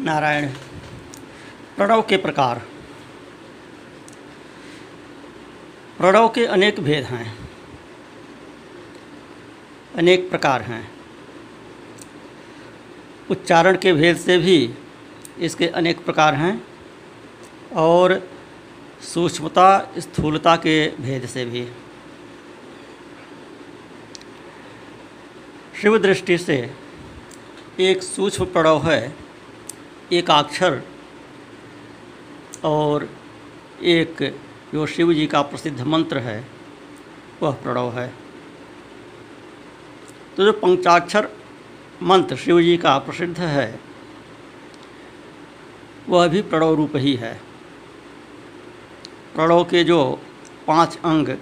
नारायण प्रणव के प्रकार। प्रणव के अनेक भेद हैं, अनेक प्रकार हैं। उच्चारण के भेद से भी इसके अनेक प्रकार हैं और सूक्ष्मता, स्थूलता के भेद से भी। शिव दृष्टि से एक सूक्ष्म प्रणव है एक अक्षर और एक जो शिव जी का प्रसिद्ध मंत्र है, वह प्रणव है। तो जो पंचाक्षर मंत्र शिव जी का प्रसिद्ध है, वह भी प्रणव रूप ही है। प्रणव के जो पाँच अंग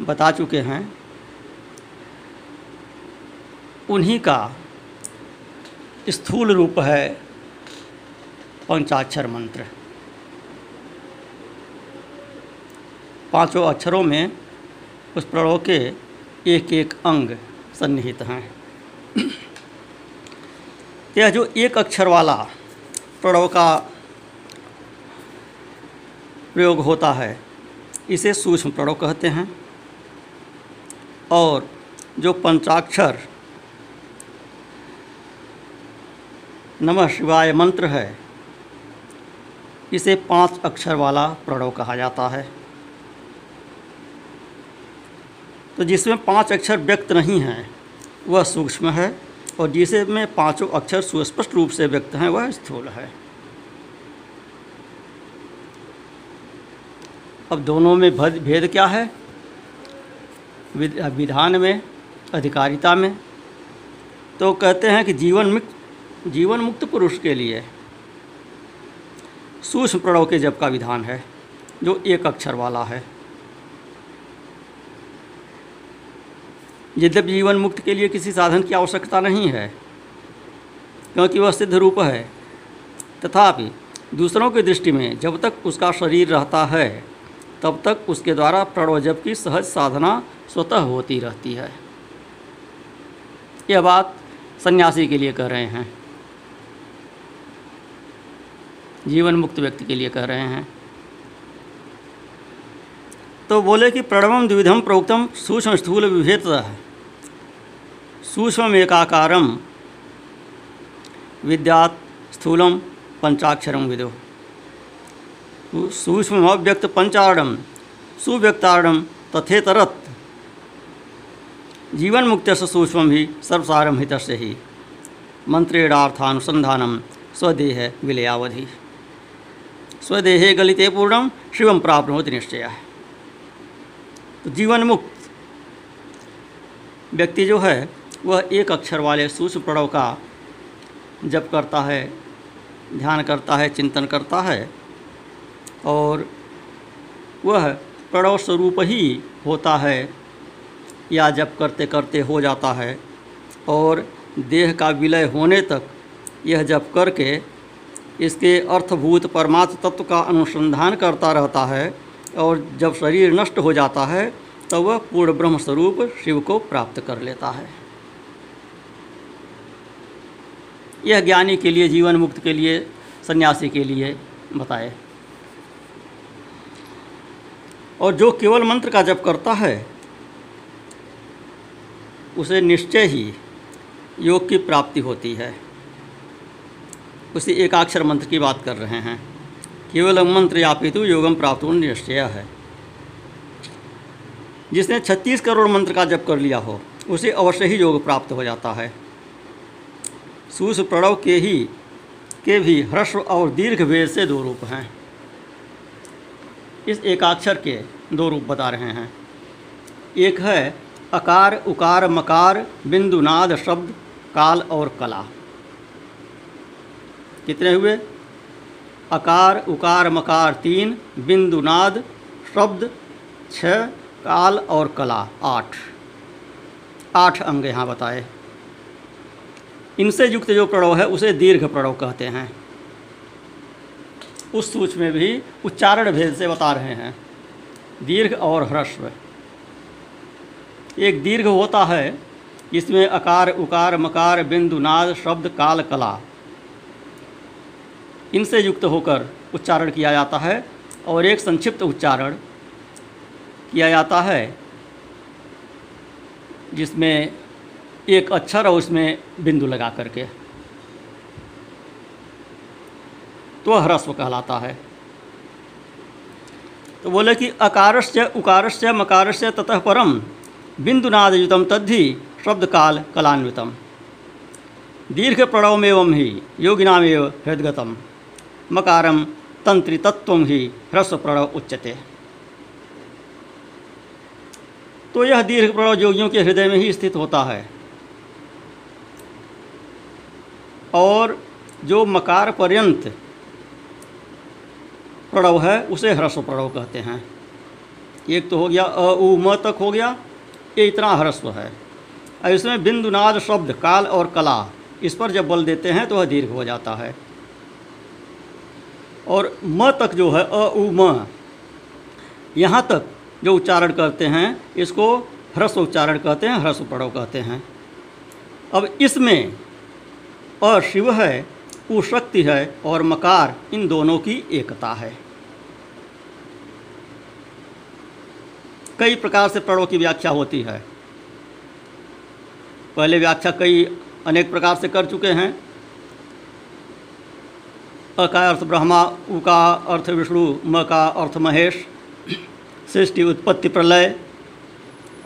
बता चुके हैं, उन्हीं का स्थूल रूप है पंचाक्षर मंत्र। पाँचों अक्षरों में उस प्रणव के एक एक अंग सन्निहित हैं। यह जो एक अक्षर वाला प्रणव का प्रयोग होता है, इसे सूक्ष्म प्रणव कहते हैं। और जो पंचाक्षर नमः शिवाय मंत्र है। इसे पाँच अक्षर वाला प्रणव कहा जाता है। तो जिसमें पाँच अक्षर व्यक्त नहीं हैं, वह सूक्ष्म है और जिसे में पाँचों अक्षर सुस्पष्ट रूप से व्यक्त हैं, वह स्थूल है। अब दोनों में भेद भेद क्या है? विधान में, अधिकारिता में। तो कहते हैं कि जीवन मुक्त जीवन मुक्त पुरुष के लिए सूक्ष्म प्रणव के जप का विधान है, जो एक अक्षर वाला है। यद्यपि जीवन मुक्त के लिए किसी साधन की आवश्यकता नहीं है, क्योंकि वह सिद्ध रूप है, तथापि दूसरों की दृष्टि में जब तक उसका शरीर रहता है, तब तक उसके द्वारा प्रणव जप की सहज साधना स्वतः होती रहती है। यह बात सन्यासी के लिए कह रहे हैं। जीवन मुक्त व्यक्ति के लिए कह रहे हैं। तो बोले कि प्रणवम द्विधम प्रोक्तम सूक्ष्म स्थूल विभेद। सूक्ष्म एकाकारम विद्यात स्थूलम पंचाक्षरम विदो। सूक्ष्म अव्यक्त पंचारणम सुव्यक्तारणम तथेतरत। जीवन मुक्त से सूक्ष्म ही सर्वसारम हित से ही। मंत्रेणार्थानुसंधानम स्वदेह विलयावधि। स्वदेहे गलिते पूर्णम शिवम प्राप्त होती निश्चय। है तो जीवन मुक्त व्यक्ति जो है, वह एक अक्षर वाले सूक्ष्म प्रणव का जप करता है, ध्यान करता है, चिंतन करता है और वह प्रणव स्वरूप ही होता है या जप करते करते हो जाता है और देह का विलय होने तक यह जप करके इसके अर्थभूत परमात्म तत्व का अनुसंधान करता रहता है और जब शरीर नष्ट हो जाता है, तब तो वह पूर्ण ब्रह्म स्वरूप शिव को प्राप्त कर लेता है। यह ज्ञानी के लिए, जीवन मुक्त के लिए, सन्यासी के लिए बताए। और जो केवल मंत्र का जप करता है, उसे निश्चय ही योग की प्राप्ति होती है। उसी एकाक्षर मंत्र की बात कर रहे हैं। केवल मंत्र यापितु योगम प्राप्त निश्चय है। जिसने 36 करोड़ मंत्र का जप कर लिया हो, उसे अवश्य ही योग प्राप्त हो जाता है। सूस प्रणव के ही, के भी ह्रस्व और दीर्घ वेद से दो रूप हैं। इस एकाक्षर के दो रूप बता रहे हैं। एक है अकार, उकार, मकार, बिंदुनाद, शब्द, काल और कला। कितने हुए? अकार, उकार, मकार तीन बिंदुनाद शब्द छः, काल और कला आठ। आठ अंग यहाँ बताए। इनसे युक्त जो प्रणव है, उसे दीर्घ प्रणव कहते हैं। उस सूच में भी उच्चारण भेद से बता रहे हैं। दीर्घ और ह्रस्व। एक दीर्घ होता है इसमें अकार, उकार, मकार बिंदुनाद शब्द, काल, कला इनसे युक्त होकर उच्चारण किया जाता है और एक संक्षिप्त उच्चारण किया जाता है, जिसमें एक अक्षर और उसमें बिंदु लगा करके। तो ह्रस्व कहलाता है। तो बोले कि अकारस्य, उकारस्य, मकारस्य ततः परम, बिंदुनादयुतम तद्धि शब्द काल कलान्वितम। दीर्घ प्रणवमेवं ही, योगिनामेव हृदगतम। मकारम तंत्रितत्व ही ह्रस्व प्रणव उच्यते। तो यह दीर्घ प्रणव योगियों के हृदय में ही स्थित होता है। और जो मकार पर्यंत प्रणव है, उसे ह्रस्व प्रणव कहते हैं। एक तो हो गया अ, उ, म तक हो गया, ये इतना ह्रस्व है। और इसमें बिंदुनाद शब्द, काल और कला, इस पर जब बल देते हैं तो वह दीर्घ हो जाता है। और म तक जो है, अ, उ, म। यहाँ तक जो उच्चारण करते हैं, इसको ह्रस्व उच्चारण कहते हैं, ह्रस्व प्रणव कहते हैं। अब इसमें अ, शिव है, उ, शक्ति है और मकार, इन दोनों की एकता है। कई प्रकार से प्रणव की व्याख्या होती है। पहले व्याख्या कई अनेक प्रकार से कर चुके हैं अ का अर्थ ब्रह्मा, उ का अर्थ विष्णु, म का अर्थ महेश, सृष्टि, उत्पत्ति, प्रलय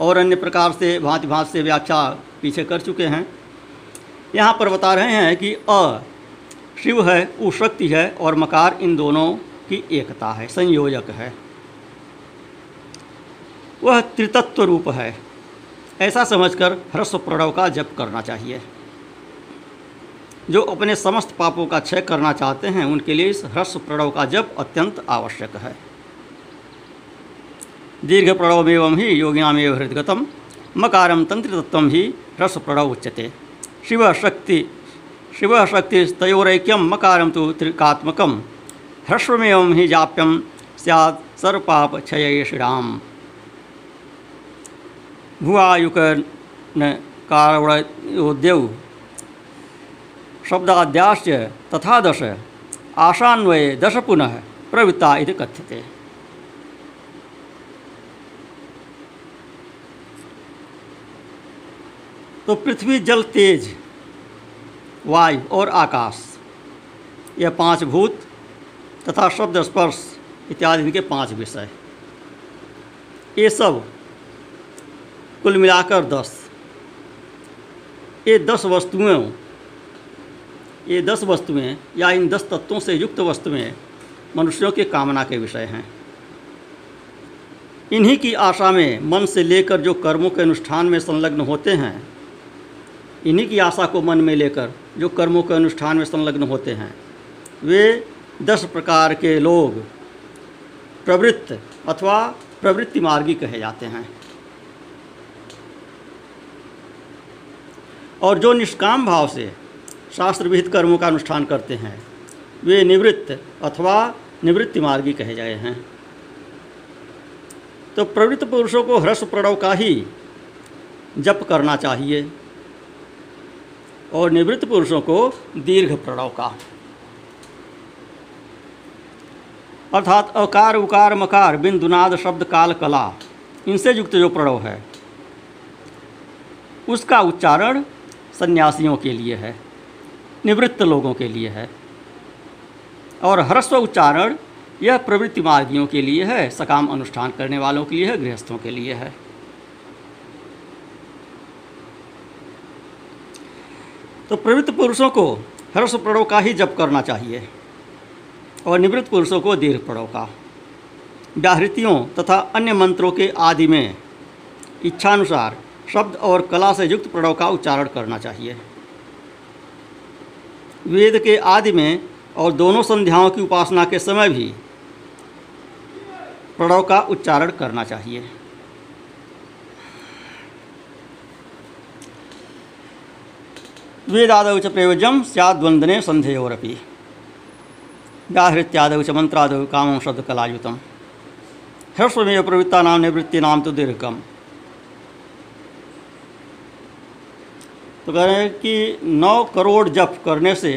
और अन्य प्रकार से भांति भांति से व्याख्या पीछे कर चुके हैं। यहाँ पर बता रहे हैं कि अ शिव है, उ शक्ति है और मकार इन दोनों की एकता है, संयोजक है। वह त्रितत्व रूप है। ऐसा समझकर ह्रस्व प्रणव का जप करना चाहिए। जो अपने समस्त पापों का क्षय करना चाहते हैं, उनके लिए इस ह्रस्व प्रणव का जप अत्यंत आवश्यक है। दीर्घ प्रणवमेवं ही योगिनामेव हृदगतम, मकारम तंत्रितत्व ही ह्रस्व प्रणव उच्यते। शिव शक्ति शिव शक्ति तयोरैक्यम, मकारम तो त्रिकात्मकम, ह्रस्वमेव ही जाप्यम सैद सर्वपाप क्षय श्रीराम। भुआयुक शब्दाद्याश्च तथा दश आशान्वये दश पुनः प्रवृत्ता इति कथ्यते। तो पृथ्वी, जल, तेज, वायु और आकाश यह पाँच भूत तथा शब्द स्पर्श इत्यादि इनके पाँच विषय। ये सब कुल मिलाकर दस। ये दस वस्तुएँ ये दस वस्तुएँ या इन दस तत्वों से युक्त वस्तुएँ मनुष्यों के कामना के विषय हैं। इन्हीं की आशा में मन से लेकर जो कर्मों के अनुष्ठान में संलग्न होते हैं, इन्हीं की आशा को मन में लेकर जो कर्मों के अनुष्ठान में संलग्न होते हैं, वे दस प्रकार के लोग प्रवृत्त अथवा प्रवृत्ति मार्गी कहे जाते हैं। और जो निष्काम भाव से शास्त्र विहित कर्मों का अनुष्ठान करते हैं। वे निवृत्त अथवा निवृत्ति मार्गी कहे गए हैं। तो प्रवृत्त पुरुषों को ह्रस्व प्रणव का ही जप करना चाहिए और निवृत्त पुरुषों को दीर्घ प्रणव का। अर्थात अकार, उकार, मकार बिंदुनाद शब्द, काल, कला, इनसे युक्त जो प्रणव है, उसका उच्चारण सन्यासियों के लिए है। निवृत्त लोगों के लिए है। और ह्रस्व उच्चारण यह प्रवृत्ति मार्गियों के लिए है, सकाम अनुष्ठान करने वालों के लिए है, गृहस्थों के लिए है। तो प्रवृत्त पुरुषों को ह्रस्व प्रणव का ही जप करना चाहिए और निवृत्त पुरुषों को दीर्घ प्रणव का। व्याहृतियों तथा अन्य मंत्रों के आदि में इच्छानुसार शब्द और कला से युक्त प्रणव का उच्चारण करना चाहिए। वेद के आदि में और दोनों संध्याओं की उपासना के समय भी प्रणव का उच्चारण करना चाहिए। वेदादौ च प्रयोज्यम स्याद्वंदने संध्ययोरपि व्याहृत्यादौ च मंत्रादौ कामं शब्दकलायुतम ह्रस्वमेव प्रवृत्तानां निवृत्तीनां तो दीर्घकम तो कह रहे हैं कि नौ करोड़ जप करने से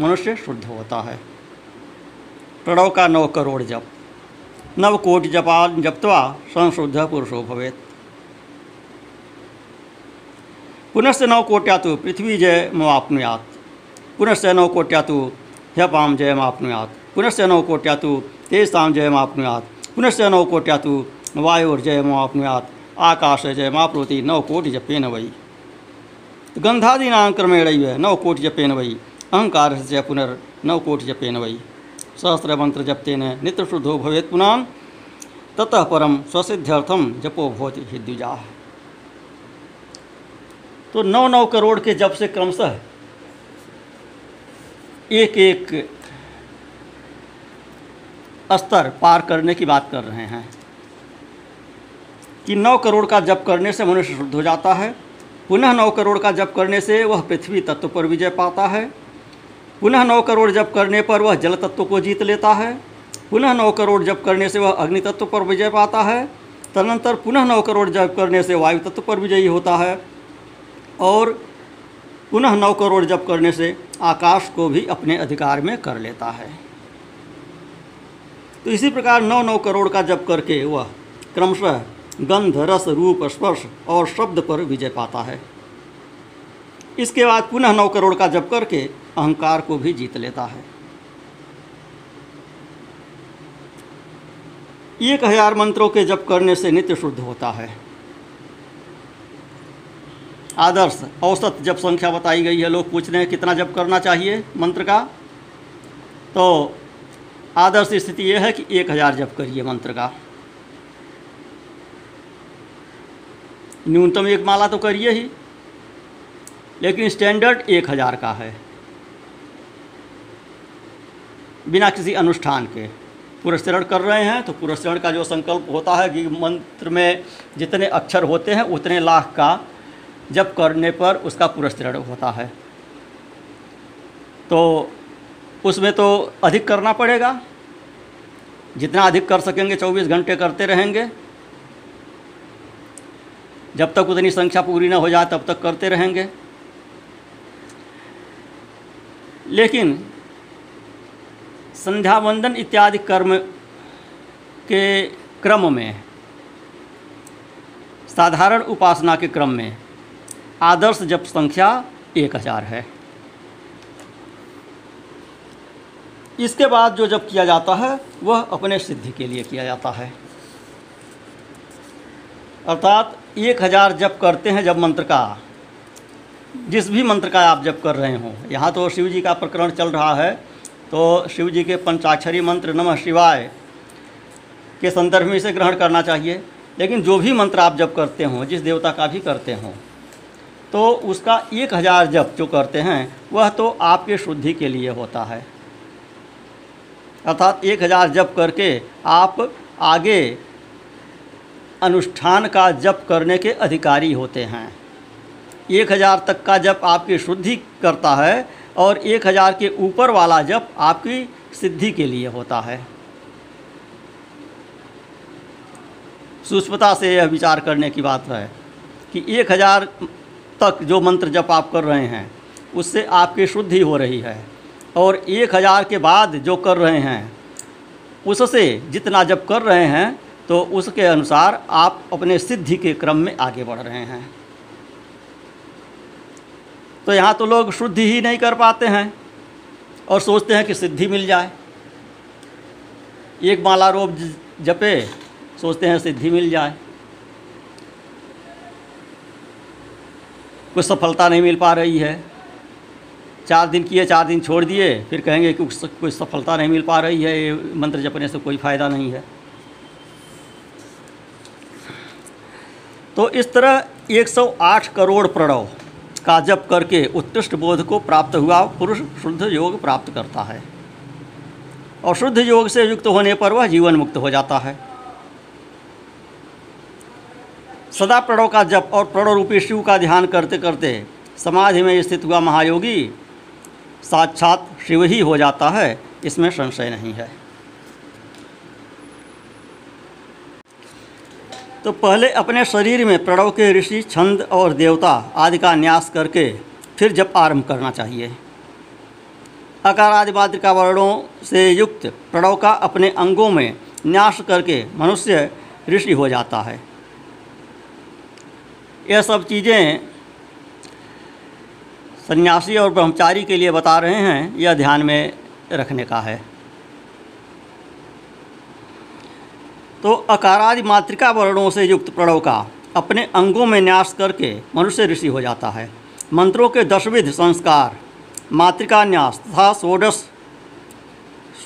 मनुष्य शुद्ध होता है। प्रणव का नव करोड़ जप। नव कोटि जपान जप्वा संशुद्ध पुरुषो भवेत। पुनश्च नव कोट्या तो पृथ्वी जय मवाप्नुयात पुनश्च नव कोट्या तो ह्यपाम जय माप्नुयात। पुनश्च नव कोट्या तो तेजताम जय माप्नुयात। पुनश्च नव कोट्या तो वायुर्जय माप्नुयात। आकाश जय माप्नोति। नव कोटि जपेन वही गंधादीना क्रमेण नव कोटि जपेन वही अहंकार से पुनर्नव कोटि जपेन वही सहस्र मंत्र जपतेन नित्य शुद्धो भवेत पुनः, ततः परम स्वसिद्ध्यर्थम जपो भवति हिद्युजा। तो नौ नौ करोड़ के जप से क्रमशः एक एक स्तर पार करने की बात कर रहे हैं। कि नौ करोड़ का जप करने से मनुष्य शुद्ध हो जाता है पुनः नौ करोड़ का जप करने से वह पृथ्वी तत्व पर विजय पाता है। पुनः नौ करोड़ जप करने पर वह जल तत्व को जीत लेता है। पुनः नौ करोड़ जप करने से वह अग्नि तत्व पर विजय पाता है। तदनंतर पुनः नौ करोड़ जप करने से वायु तत्व पर विजयी होता है और पुनः नौ करोड़ जप करने से आकाश को भी अपने अधिकार में कर लेता है। तो इसी प्रकार नौ नौ करोड़ का जप करके वह क्रमशः गंध रस रूप स्पर्श और शब्द पर विजय पाता है। इसके बाद पुनः नौ करोड़ का जप करके अहंकार को भी जीत लेता है। एक हज़ार मंत्रों के जप करने से नित्य शुद्ध होता है। आदर्श औसत जप संख्या बताई गई है। लोग पूछ रहे हैं, कितना जप करना चाहिए मंत्र का? तो आदर्श स्थिति यह है कि एक हज़ार जप करिए मंत्र का। न्यूनतम एक माला तो करिए ही, लेकिन स्टैंडर्ड एक हज़ार का है। बिना किसी अनुष्ठान के। पुरस्करण कर रहे हैं तो पुरस्करण का जो संकल्प होता है कि मंत्र में जितने अक्षर होते हैं, उतने लाख का जब करने पर उसका पुरस्करण होता है। तो उसमें तो अधिक करना पड़ेगा। जितना अधिक कर सकेंगे 24 घंटे करते रहेंगे। जब तक उतनी संख्या पूरी ना हो जाए, तब तक करते रहेंगे। लेकिन संध्या वंदन इत्यादि कर्म के क्रम में, साधारण उपासना के क्रम में, आदर्श जप संख्या एक हज़ार है। इसके बाद जो जब किया जाता है, वह अपने सिद्धि के लिए किया जाता है। अर्थात एक हज़ार जप करते हैं जब मंत्र का। जिस भी मंत्र का आप जप कर रहे हो। यहाँ तो शिव जी का प्रकरण चल रहा है। तो शिव जी के पंचाक्षरी मंत्र, नमः शिवाय, के संदर्भ में इसे ग्रहण करना चाहिए। लेकिन जो भी मंत्र आप जप करते हो, जिस देवता का भी करते हो तो उसका एक हज़ार जप जो करते हैं, वह तो आपके शुद्धि के लिए होता है। अर्थात एक हज़ार जप करके आप आगे अनुष्ठान का जप करने के अधिकारी होते हैं। एक हज़ार तक का जप आपकी शुद्धि करता है और एक हज़ार के ऊपर वाला जप आपकी सिद्धि के लिए होता है। सुष्पता से यह विचार करने की बात है कि एक हज़ार तक जो मंत्र जप आप कर रहे हैं, उससे आपकी शुद्धि हो रही है और एक हज़ार के बाद जो कर रहे हैं, उससे जितना जब कर रहे हैं तो उसके अनुसार आप अपने सिद्धि के क्रम में आगे बढ़ रहे हैं। तो यहाँ तो लोग शुद्धि ही नहीं कर पाते हैं और सोचते हैं कि सिद्धि मिल जाए। एक माला रोप जपे, सोचते हैं सिद्धि मिल जाए। कुछ सफलता नहीं मिल पा रही है। चार दिन किए, चार दिन छोड़ दिए, फिर कहेंगे कि कोई सफलता नहीं मिल पा रही है, ये मंत्र जपने से कोई फ़ायदा नहीं है। तो इस तरह 108 करोड़ प्रणव का जप करके उत्कृष्ट बोध को प्राप्त हुआ, पुरुष शुद्ध योग प्राप्त करता है। और शुद्ध योग से युक्त होने पर वह जीवन मुक्त हो जाता है। सदा प्रणव का जप और प्रणव रूपी शिव का ध्यान करते करते समाधि में स्थित हुआ महायोगी साक्षात शिव ही हो जाता है, इसमें संशय नहीं है। तो पहले अपने शरीर में प्रणव के ऋषि, छंद और देवता आदि का न्यास करके फिर जब आरंभ करना चाहिए। अकार आदि मात्रिका वर्णों से युक्त प्रणव का अपने अंगों में न्यास करके मनुष्य ऋषि हो जाता है। यह सब चीज़ें सन्यासी और ब्रह्मचारी के लिए बता रहे हैं, यह ध्यान में रखने का है। तो अकारादि मातृका वर्णों से युक्त प्रणव का अपने अंगों में न्यास करके मनुष्य ऋषि हो जाता है। मंत्रों के दशविध संस्कार, मातृका न्यास तथा षोडश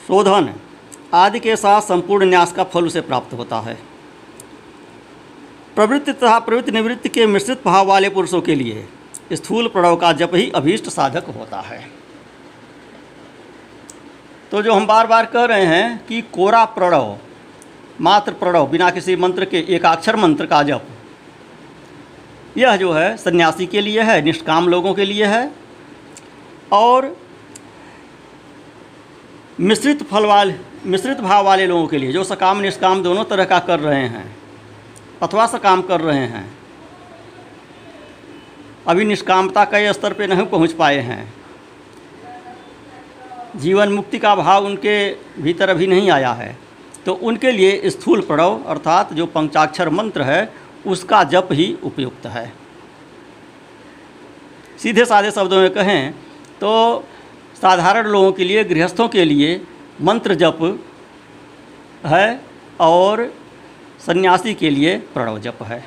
शोधन आदि के साथ संपूर्ण न्यास का फल उसे प्राप्त होता है। प्रवृत्ति तथा प्रवृत्ति निवृत्ति के मिश्रित भाव वाले पुरुषों के लिए स्थूल प्रणव का जप ही अभीष्ट साधक होता है। तो जो हम बार बार कह रहे हैं कि कोरा प्रणव मात्र प्रणव, बिना किसी मंत्र के, एकाक्षर मंत्र का जप। यह जो है, सन्यासी के लिए है, निष्काम लोगों के लिए है, और मिश्रित फल वाले, मिश्रित भाव वाले लोगों के लिए, जो सकाम, निष्काम दोनों तरह का कर रहे हैं, अथवा सकाम कर रहे हैं, अभी निष्कामता कई स्तर पे नहीं पहुँच पाए हैं। जीवन मुक्ति का भाव उनके भीतर अभी नहीं आया है। तो उनके लिए स्थूल प्रणव अर्थात जो पंचाक्षर मंत्र है, उसका जप ही उपयुक्त है। सीधे साधे शब्दों में कहें तो साधारण लोगों के लिए, गृहस्थों के लिए मंत्र जप है और सन्यासी के लिए प्रणव जप है।